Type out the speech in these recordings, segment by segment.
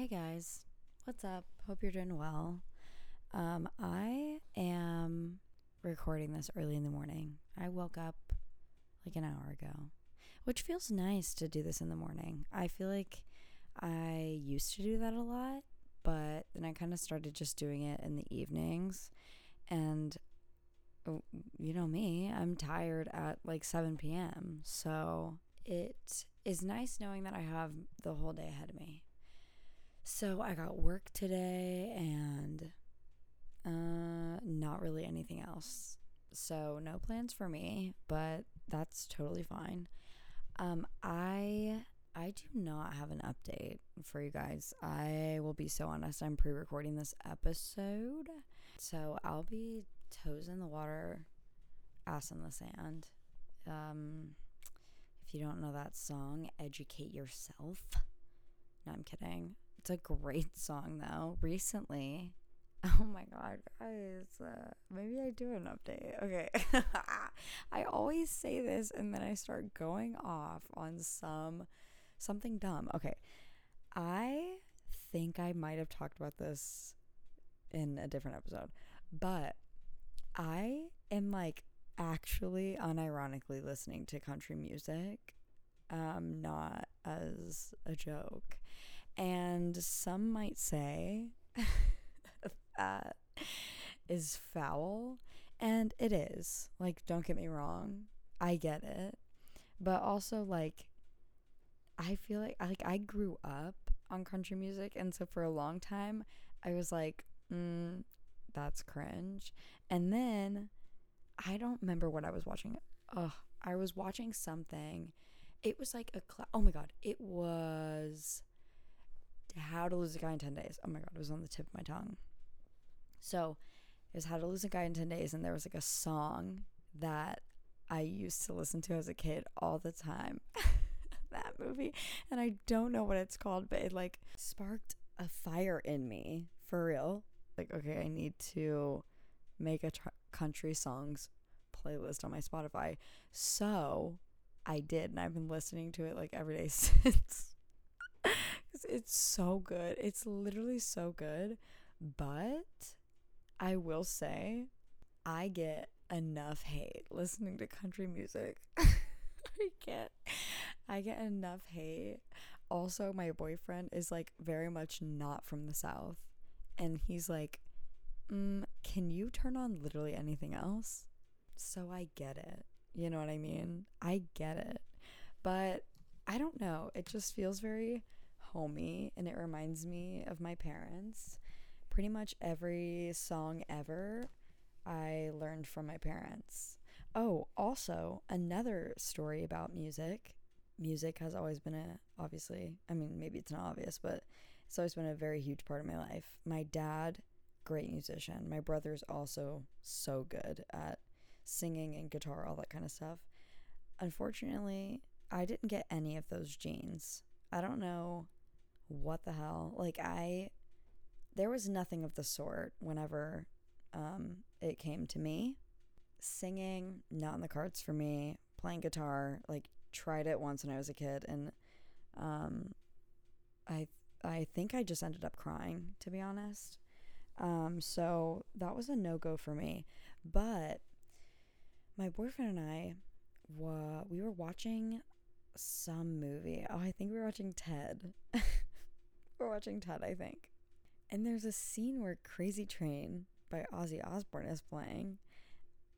Hey guys, what's up? Hope you're doing well. Um, I am recording this early in the morning. I woke up like an hour ago, which feels nice to do this in the morning. I feel like I used to do that a lot, but then I kind of started just doing it in the evenings. And oh, you know me, I'm tired at like 7 p.m. So it is nice knowing that I have the whole day ahead of me. So I got work today and uh, not really anything else. So no plans for me, but that's totally fine. Um, I I do not have an update for you guys. I will be so honest. I'm pre-recording this episode, so I'll be toes in the water, ass in the sand. Um, if you don't know that song, educate yourself. No, I'm kidding. It's a great song though. Recently, oh my god, guys, uh, maybe I do an update. Okay, I always say this and then I start going off on some something dumb. Okay, I think I might have talked about this in a different episode, but I am like actually unironically listening to country music um not as a joke and some might say that is foul and it is like don't get me wrong i get it but also like i feel like like i grew up on country music and so for a long time i was like mm, that's cringe and then I don't remember what I was watching. Ugh, I was watching something. It was like a cl- oh my god, it was How to Lose a Guy in 10 Days. Oh my god, it was on the tip of my tongue. So, it was How to Lose a Guy in 10 Days and there was like a song that I used to listen to as a kid all the time. that movie, and I don't know what it's called, but it like sparked a fire in me for real. Like, okay, I need to make a tr- country songs playlist on my Spotify. So I did, and I've been listening to it like every day since. It's so good. It's literally so good. But I will say, I get enough hate listening to country music. I get I get enough hate. Also, my boyfriend is like very much not from the south and he's like mm, can you turn on literally anything else? So I get it. You know what I mean? I get it. But I don't know. It just feels very homey and it reminds me of my parents. Pretty much every song ever I learned from my parents. Oh, also, another story about music. Music has always been a, obviously, I mean, maybe it's not obvious, but it's always been a very huge part of my life. My dad great musician. My brother's also so good at singing and guitar, all that kind of stuff. Unfortunately, I didn't get any of those genes. I don't know what the hell. Like I there was nothing of the sort whenever um it came to me. Singing, not in the cards for me. Playing guitar, like tried it once when I was a kid and um I I think I just ended up crying to be honest. Um, so that was a no go for me. But my boyfriend and I, wa- we were watching some movie. Oh, I think we were watching Ted. we're watching Ted, I think. And there's a scene where Crazy Train by Ozzy Osbourne is playing.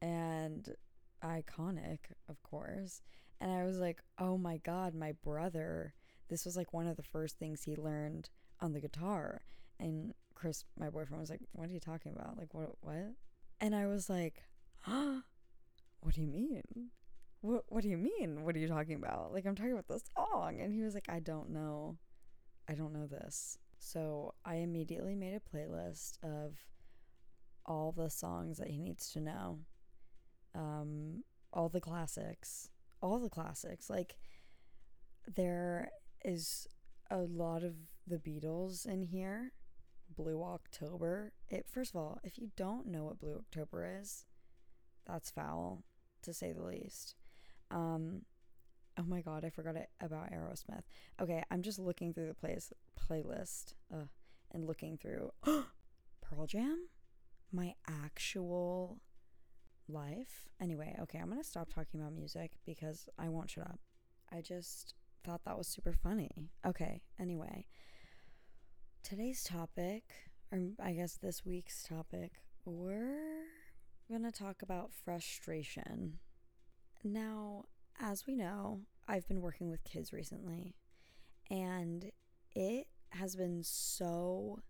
And iconic, of course. And I was like, oh my God, my brother. This was like one of the first things he learned on the guitar. And Chris, my boyfriend, was like, What are you talking about? Like, what? What? And I was like, Huh? What do you mean? What, what do you mean? What are you talking about? Like, I'm talking about the song. And he was like, I don't know. I don't know this. So I immediately made a playlist of all the songs that he needs to know. Um, all the classics. All the classics. Like, there is a lot of the Beatles in here. Blue October. It first of all, if you don't know what Blue October is, that's foul to say the least. Um, Oh my god, I forgot it about Aerosmith. Okay, I'm just looking through the place playlist uh, and looking through Pearl Jam, my actual life. Anyway, okay, I'm gonna stop talking about music because I won't shut up. I just thought that was super funny. Okay, anyway, today's topic, or I guess this week's topic, we're gonna talk about frustration. Now, as we know, I've been working with kids recently, and it has been so,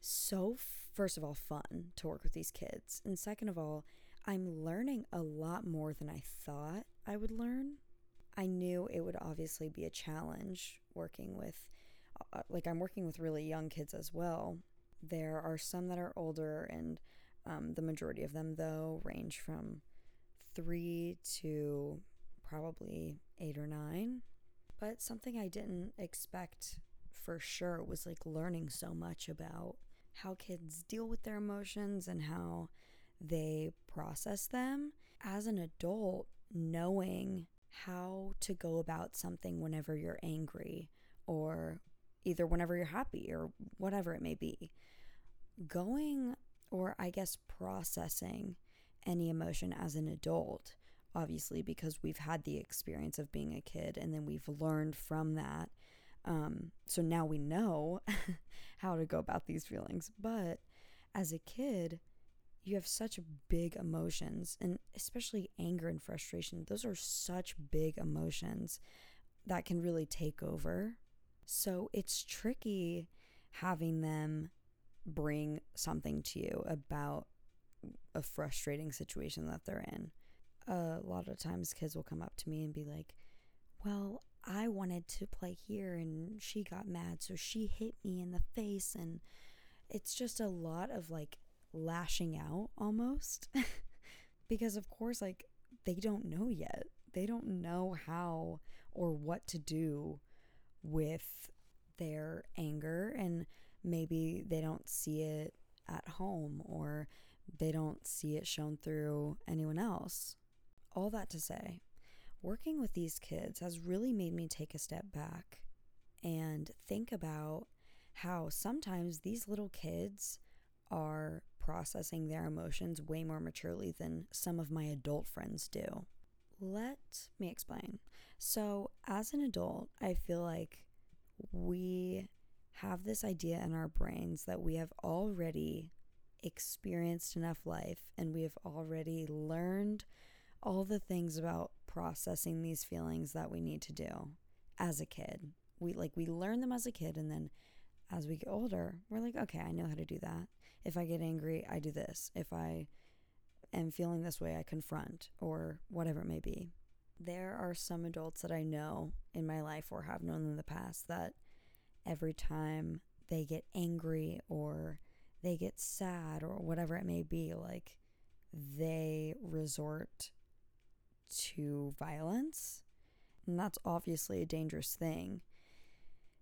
so, first of all, fun to work with these kids. And second of all, I'm learning a lot more than I thought I would learn. I knew it would obviously be a challenge working with, uh, like, I'm working with really young kids as well. There are some that are older, and um, the majority of them, though, range from three to probably eight or nine. But something I didn't expect for sure was like learning so much about how kids deal with their emotions and how they process them. As an adult, knowing how to go about something whenever you're angry or either whenever you're happy or whatever it may be. Going, or I guess processing any emotion as an adult, obviously, because we've had the experience of being a kid and then we've learned from that. Um, so now we know how to go about these feelings. But as a kid, you have such big emotions, and especially anger and frustration. Those are such big emotions that can really take over. So it's tricky having them bring something to you about a frustrating situation that they're in. A lot of times, kids will come up to me and be like, Well, I wanted to play here and she got mad, so she hit me in the face. And it's just a lot of like lashing out almost. because, of course, like they don't know yet. They don't know how or what to do with their anger. And maybe they don't see it at home or they don't see it shown through anyone else. All that to say, working with these kids has really made me take a step back and think about how sometimes these little kids are processing their emotions way more maturely than some of my adult friends do. Let me explain. So, as an adult, I feel like we have this idea in our brains that we have already experienced enough life and we have already learned all the things about processing these feelings that we need to do as a kid. We like we learn them as a kid and then as we get older, we're like, okay, I know how to do that. If I get angry, I do this. If I am feeling this way, I confront or whatever it may be. There are some adults that I know in my life or have known in the past that every time they get angry or they get sad or whatever it may be, like they resort to violence. And that's obviously a dangerous thing,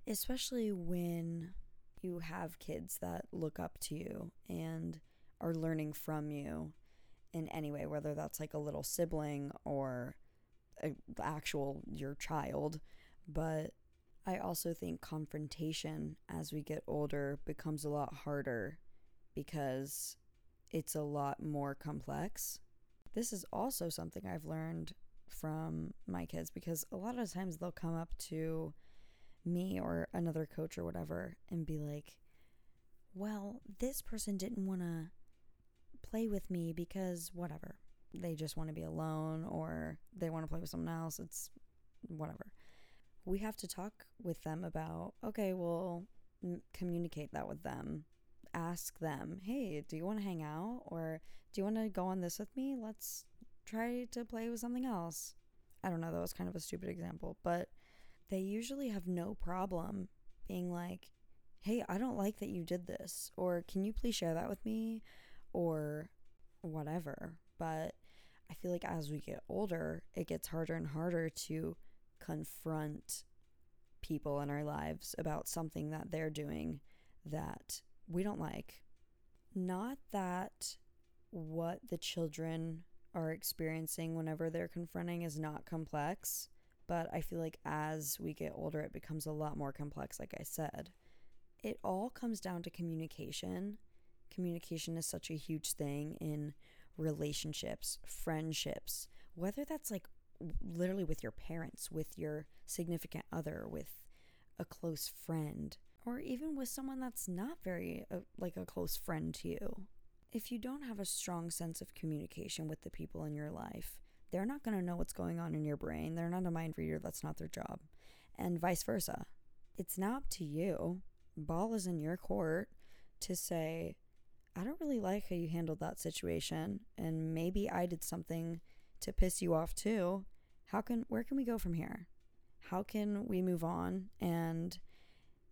especially when you have kids that look up to you and are learning from you in any way, whether that's like a little sibling or actual your child. But I also think confrontation as we get older becomes a lot harder because it's a lot more complex. This is also something I've learned from my kids because a lot of times they'll come up to me or another coach or whatever and be like, well, this person didn't want to play with me because whatever. They just want to be alone or they want to play with someone else. It's whatever. We have to talk with them about, okay, well, communicate that with them ask them, hey, do you want to hang out? Or do you want to go on this with me? Let's try to play with something else. I don't know, that was kind of a stupid example, but they usually have no problem being like, hey, I don't like that you did this. Or can you please share that with me? Or whatever. But I feel like as we get older, it gets harder and harder to confront people in our lives about something that they're doing that we don't like. Not that what the children are experiencing whenever they're confronting is not complex, But I feel like as we get older, it becomes a lot more complex, like I said. It all comes down to communication. Communication is such a huge thing in relationships, friendships, whether that's like literally with your parents, with your significant other, with a close friend, or even with someone that's not very uh, like a close friend to you. If you don't have a strong sense of communication with the people in your life, they're not going to know what's going on in your brain. They're not a mind reader, that's not their job. And vice versa. It's not up to you. Ball is in your court to say, I don't really like how you handled that situation, and maybe I did something to piss you off too. How can where can we go from here? How can we move on? And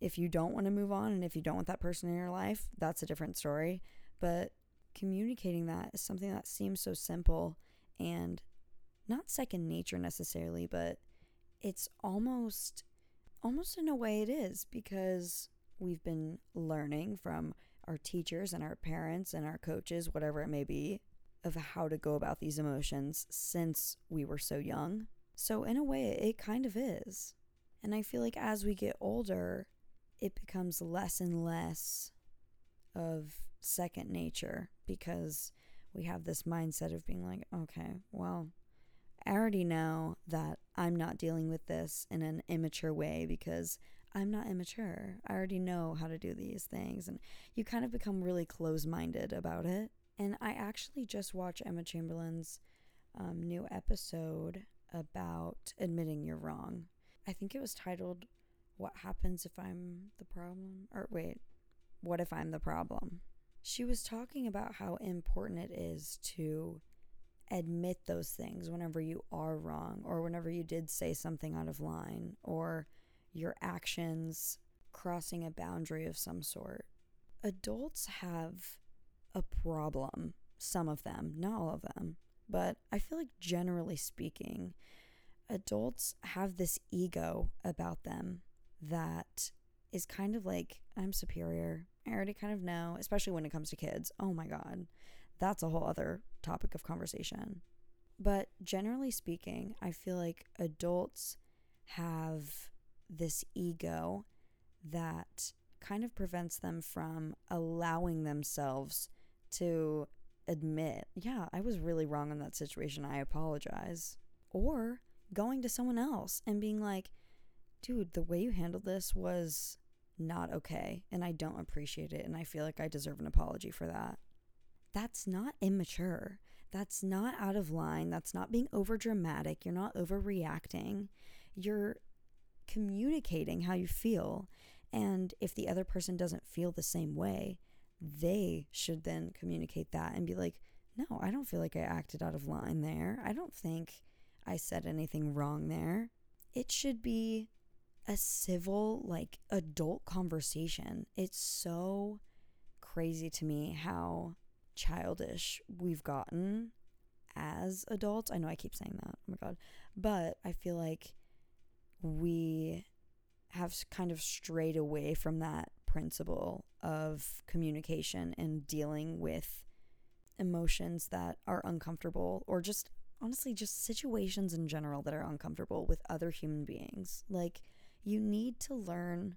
if you don't want to move on and if you don't want that person in your life, that's a different story. But communicating that is something that seems so simple and not second nature necessarily, but it's almost almost in a way it is because we've been learning from our teachers and our parents and our coaches, whatever it may be, of how to go about these emotions since we were so young. So, in a way, it kind of is. And I feel like as we get older, it becomes less and less of second nature because we have this mindset of being like, okay, well, I already know that I'm not dealing with this in an immature way because I'm not immature. I already know how to do these things. And you kind of become really close minded about it. And I actually just watched Emma Chamberlain's um, new episode about admitting you're wrong. I think it was titled, What Happens If I'm the Problem? Or wait, What If I'm the Problem? She was talking about how important it is to admit those things whenever you are wrong or whenever you did say something out of line or your actions crossing a boundary of some sort. Adults have a problem, some of them, not all of them, but I feel like generally speaking, adults have this ego about them that is kind of like, I'm superior. I already kind of know, especially when it comes to kids. Oh my God that's a whole other topic of conversation. But generally speaking, I feel like adults have this ego that kind of prevents them from allowing themselves to admit, yeah, I was really wrong in that situation. I apologize. Or going to someone else and being like, dude, the way you handled this was not okay. And I don't appreciate it. And I feel like I deserve an apology for that that's not immature. That's not out of line. That's not being over dramatic. You're not overreacting. You're communicating how you feel. And if the other person doesn't feel the same way, they should then communicate that and be like, no, I don't feel like I acted out of line there. I don't think I said anything wrong there. It should be a civil, like adult conversation. It's so crazy to me how childish we've gotten as adults. I know I keep saying that. Oh my God. But I feel like we have kind of strayed away from that principle of communication and dealing with emotions that are uncomfortable or just honestly just situations in general that are uncomfortable with other human beings. Like you need to learn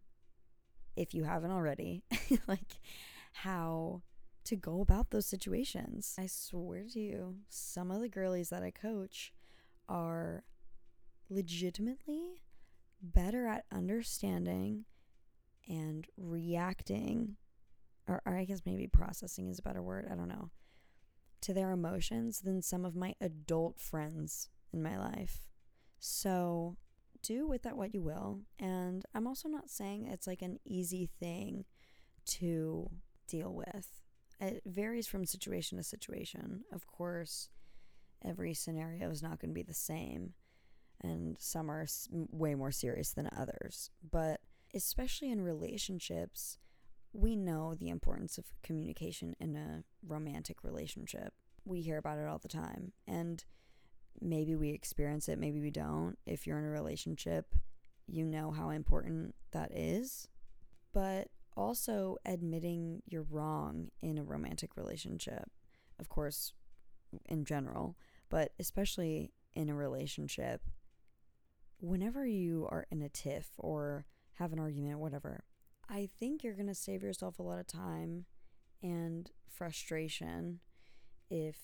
if you haven't already like how to go about those situations. I swear to you, some of the girlies that I coach are legitimately better at understanding and reacting, or, or, I guess maybe processing is a better word, I don't know, to their emotions than some of my adult friends in my life. So do with that what you will. And I'm also not saying it's like an easy thing to deal with it varies from situation to situation. Of course, every scenario is not going to be the same, and some are way more serious than others. But especially in relationships, we know the importance of communication in a romantic relationship. We hear about it all the time, and maybe we experience it, maybe we don't. If you're in a relationship, you know how important that is. But also admitting you're wrong in a romantic relationship. Of course, in general, but especially in a relationship, whenever you are in a tiff or have an argument, whatever, I think you're going to save yourself a lot of time and frustration if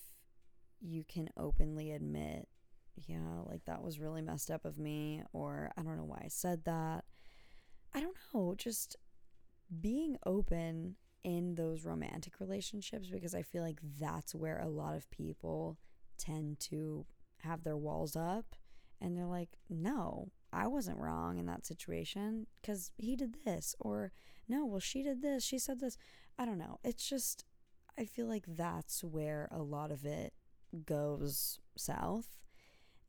you can openly admit, yeah, like that was really messed up of me, or I don't know why I said that. I don't know, just being open in those romantic relationships because I feel like that's where a lot of people tend to have their walls up and they're like, no, I wasn't wrong in that situation because he did this, or no, well, she did this, she said this. I don't know. It's just, I feel like that's where a lot of it goes south.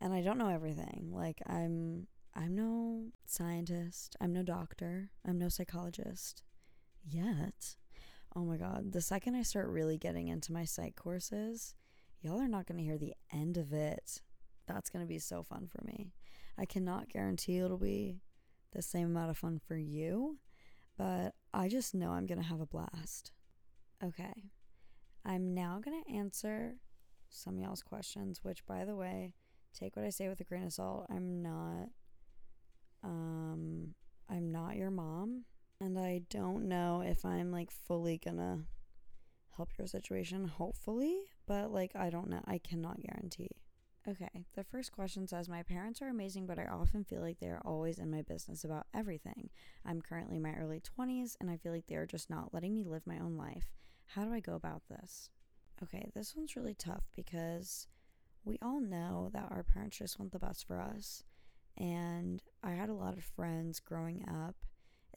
And I don't know everything. Like, I'm. I'm no scientist. I'm no doctor. I'm no psychologist yet. Oh my god. The second I start really getting into my psych courses, y'all are not going to hear the end of it that's going to be so fun for me. I cannot guarantee it'll be the same amount of fun for you, but I just know I'm going to have a blast. Okay. I'm now going to answer some y'all's questions, which by the way, take what I say with a grain of salt. I'm not um I'm not your mom, and I don't know if I'm like fully to help your situation, hopefully, but like I don't know. I cannot guarantee. Okay, the first question says My parents are amazing, but I often feel like they are always in my business about everything. I'm currently in my early 20s, and I feel like they are just not letting me live my own life. How do I go about this? Okay, this one's really tough because we all know that our parents just want the best for us. And I had a lot of friends growing up,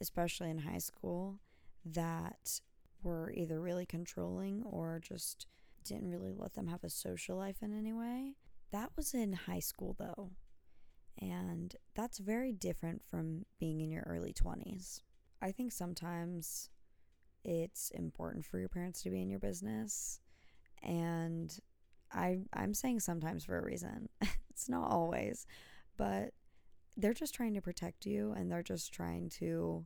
especially in high school, that were either really controlling or just didn't really let them have a social life in any way. That was in high school, though. And that's very different from being in your early 20s. I think sometimes it's important for your parents to be in your business. And I, I'm saying sometimes for a reason. it's not always, but they're just trying to protect you and they're just trying to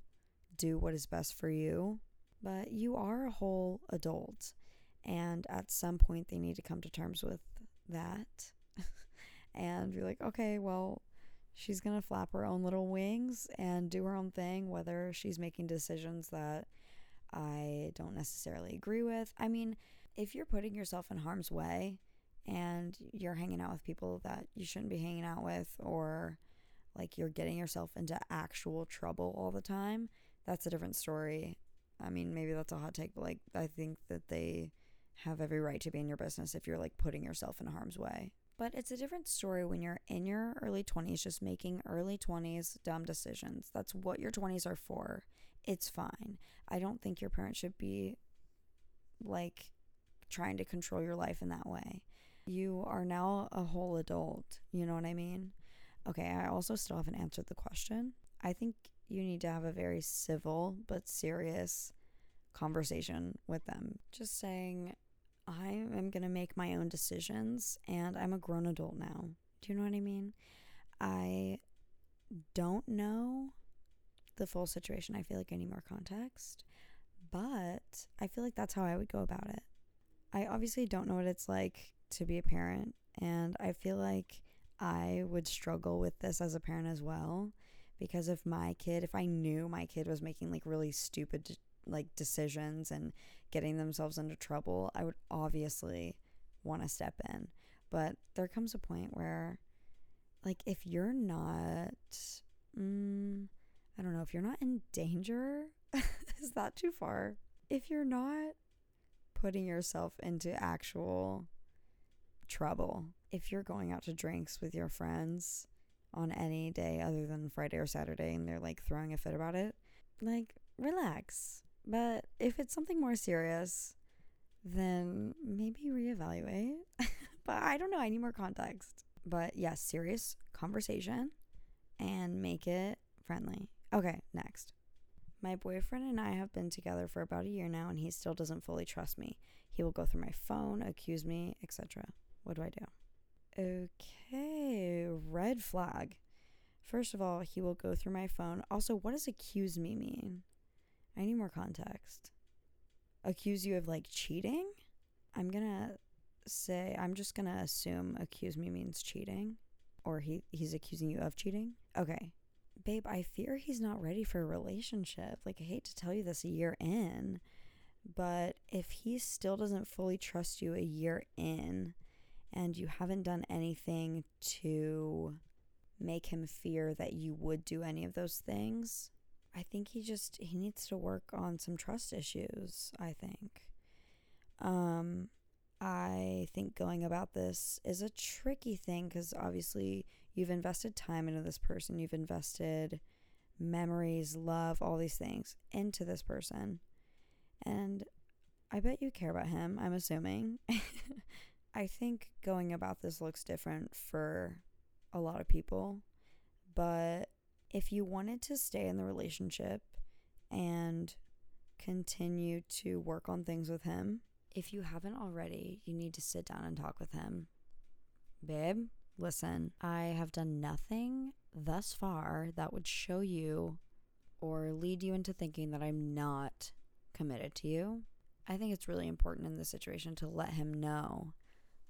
do what is best for you. But you are a whole adult. And at some point, they need to come to terms with that and be like, okay, well, she's going to flap her own little wings and do her own thing, whether she's making decisions that I don't necessarily agree with. I mean, if you're putting yourself in harm's way and you're hanging out with people that you shouldn't be hanging out with, or like you're getting yourself into actual trouble all the time, that's a different story. I mean, maybe that's a hot take, but like, I think that they have every right to be in your business if you're like putting yourself in harm's way. But it's a different story when you're in your early 20s, just making early 20s dumb decisions. That's what your 20s are for. It's fine. I don't think your parents should be like trying to control your life in that way. You are now a whole adult. You know what I mean? Okay, I also still haven't answered the question. I think you need to have a very civil but serious conversation with them. Just saying, I am going to make my own decisions and I'm a grown adult now. Do you know what I mean? I don't know the full situation. I feel like I need more context, but I feel like that's how I would go about it. I obviously don't know what it's like to be a parent, and I feel like I would struggle with this as a parent as well because if my kid, if I knew my kid was making like really stupid like decisions and getting themselves into trouble, I would obviously want to step in. But there comes a point where, like, if you're not, mm, I don't know, if you're not in danger, is that too far? If you're not putting yourself into actual trouble, if you're going out to drinks with your friends on any day other than Friday or Saturday and they're like throwing a fit about it, like, relax but if it's something more serious, then maybe reevaluate. but I don't know. I need more context. But yes, serious conversation and make it friendly. Okay, next. My boyfriend and I have been together for about a year now, and he still doesn't fully trust me. He will go through my phone, accuse me, etc. What do I do? Okay, red flag. First of all, he will go through my phone. Also, what does accuse me mean? I need more context. Accuse you of like cheating? I'm gonna say, I'm just gonna assume accuse me means cheating or he, he's accusing you of cheating. okay, babe, I fear he's not ready for a relationship. Like, I hate to tell you this a year in, but if he still doesn't fully trust you a year in and you haven't done anything to make him fear that you would do any of those things, I think he just he needs to work on some trust issues, I think. Um I think going about this is a tricky thing cuz obviously you've invested time into this person, you've invested memories, love, all these things into this person. And I bet you care about him, I'm assuming. I think going about this looks different for a lot of people, but if you wanted to stay in the relationship and continue to work on things with him, if you haven't already, you need to sit down and talk with him. Babe, listen, I have done nothing thus far that would show you or lead you into thinking that I'm not committed to you. I think it's really important in this situation to let him know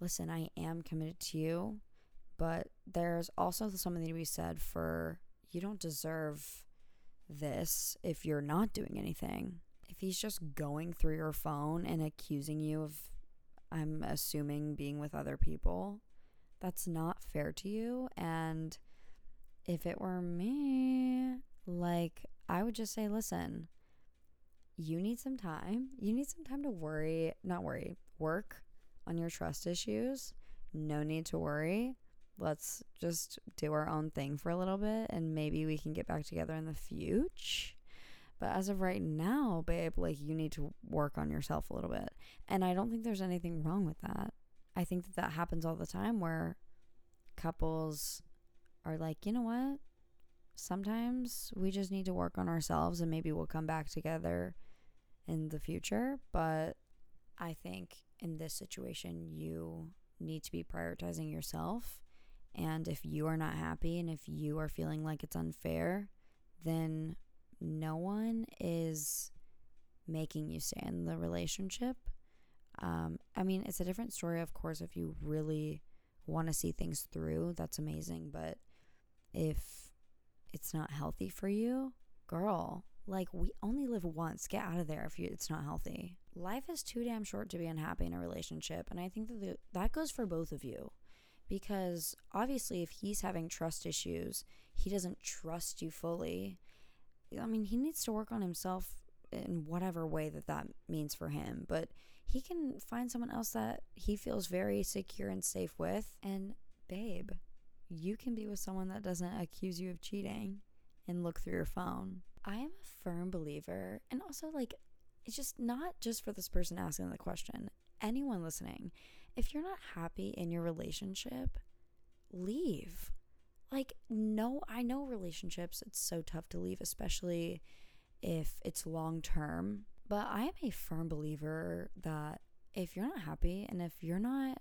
listen, I am committed to you, but there's also something to be said for you don't deserve this if you're not doing anything. If he's just going through your phone and accusing you of, I'm assuming, being with other people, that's not fair to you. And if it were me, like, I would just say, listen, you need some time. You need some time to worry, not worry, work on your trust issues. No need to worry let's just do our own thing for a little bit and maybe we can get back together in the future. But as of right now, babe, like you need to work on yourself a little bit. And I don't think there's anything wrong with that. I think that that happens all the time where couples are like, you know what? Sometimes we just need to work on ourselves and maybe we'll come back together in the future. But I think in this situation, you need to be prioritizing yourself and if you are not happy and if you are feeling like it's unfair, then no one is making you stay in the relationship. Um, I mean, it's a different story, of course, if you really want to see things through, that's amazing. But if it's not healthy for you, girl, like we only live once. Get out of there if you, it's not healthy. Life is too damn short to be unhappy in a relationship, and I think that the, that goes for both of you because obviously if he's having trust issues he doesn't trust you fully i mean he needs to work on himself in whatever way that that means for him but he can find someone else that he feels very secure and safe with and babe you can be with someone that doesn't accuse you of cheating and look through your phone i am a firm believer and also like it's just not just for this person asking the question anyone listening if you're not happy in your relationship, leave. Like, no, I know relationships, it's so tough to leave, especially if it's long term. But I am a firm believer that if you're not happy and if you're not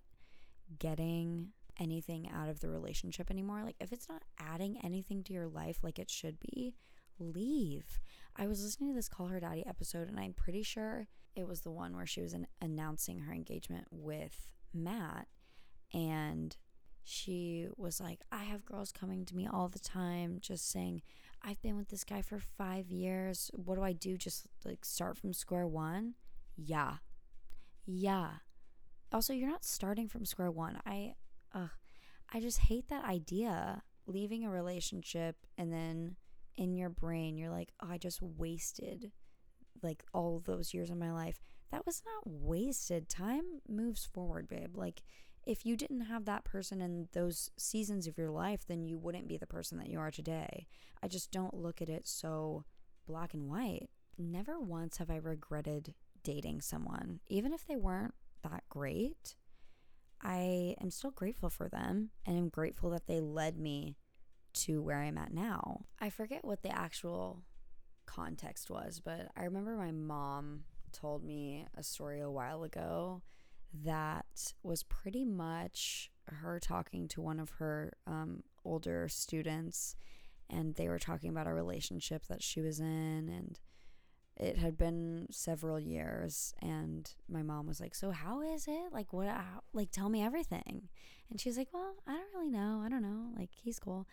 getting anything out of the relationship anymore, like if it's not adding anything to your life like it should be, leave. I was listening to this Call Her Daddy episode and I'm pretty sure it was the one where she was an- announcing her engagement with Matt and she was like, I have girls coming to me all the time just saying, I've been with this guy for five years. What do I do? Just like start from square one? Yeah. Yeah. Also, you're not starting from square one. I, uh, I just hate that idea. Leaving a relationship and then in your brain, you're like, oh, I just wasted like all those years of my life that was not wasted. Time moves forward, babe. Like, if you didn't have that person in those seasons of your life, then you wouldn't be the person that you are today. I just don't look at it so black and white. Never once have I regretted dating someone, even if they weren't that great. I am still grateful for them and I'm grateful that they led me to where I'm at now. I forget what the actual context was, but I remember my mom told me a story a while ago that was pretty much her talking to one of her um, older students, and they were talking about a relationship that she was in, and it had been several years. And my mom was like, "So how is it? Like, what? How, like, tell me everything." And she's like, "Well, I don't really know. I don't know. Like, he's cool."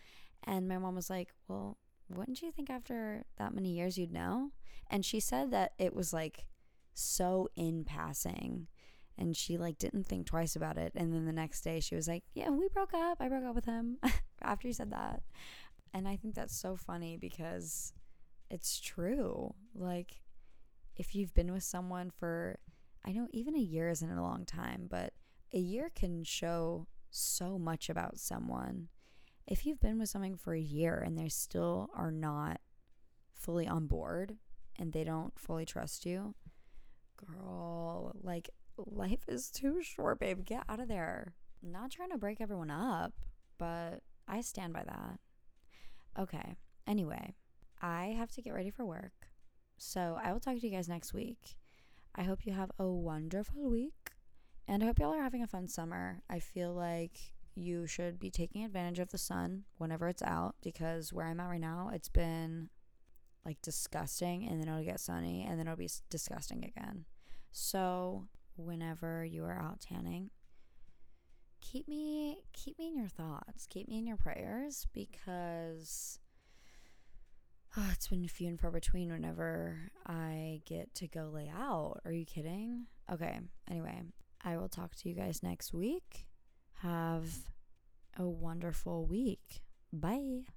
And my mom was like, Well, wouldn't you think after that many years you'd know? And she said that it was like so in passing and she like didn't think twice about it. And then the next day she was like yeah we broke up. I broke up with him. After he said that. And i think that's so funny because it's true. Like if you've been with someone for i know even a year isn't a long time but a year can show so much about someone. If you've been with someone for a year and they still are not fully on board and they don't fully trust you girl like life is too short, babe. Get out of there. I'm not trying to break everyone up, but I stand by that. Okay. Anyway, I have to get ready for work. So I will talk to you guys next week. I hope you have a wonderful week. And I hope y'all are having a fun summer. I feel like you should be taking advantage of the sun whenever it's out because where I'm at right now, it's been like disgusting and then it'll get sunny and then it'll be disgusting again. So whenever you are out tanning keep me keep me in your thoughts. Keep me in your prayers because oh, it's been few and far between whenever i get to go lay out. Are you kidding? Okay anyway i will talk to you guys next week. Have a wonderful week. Bye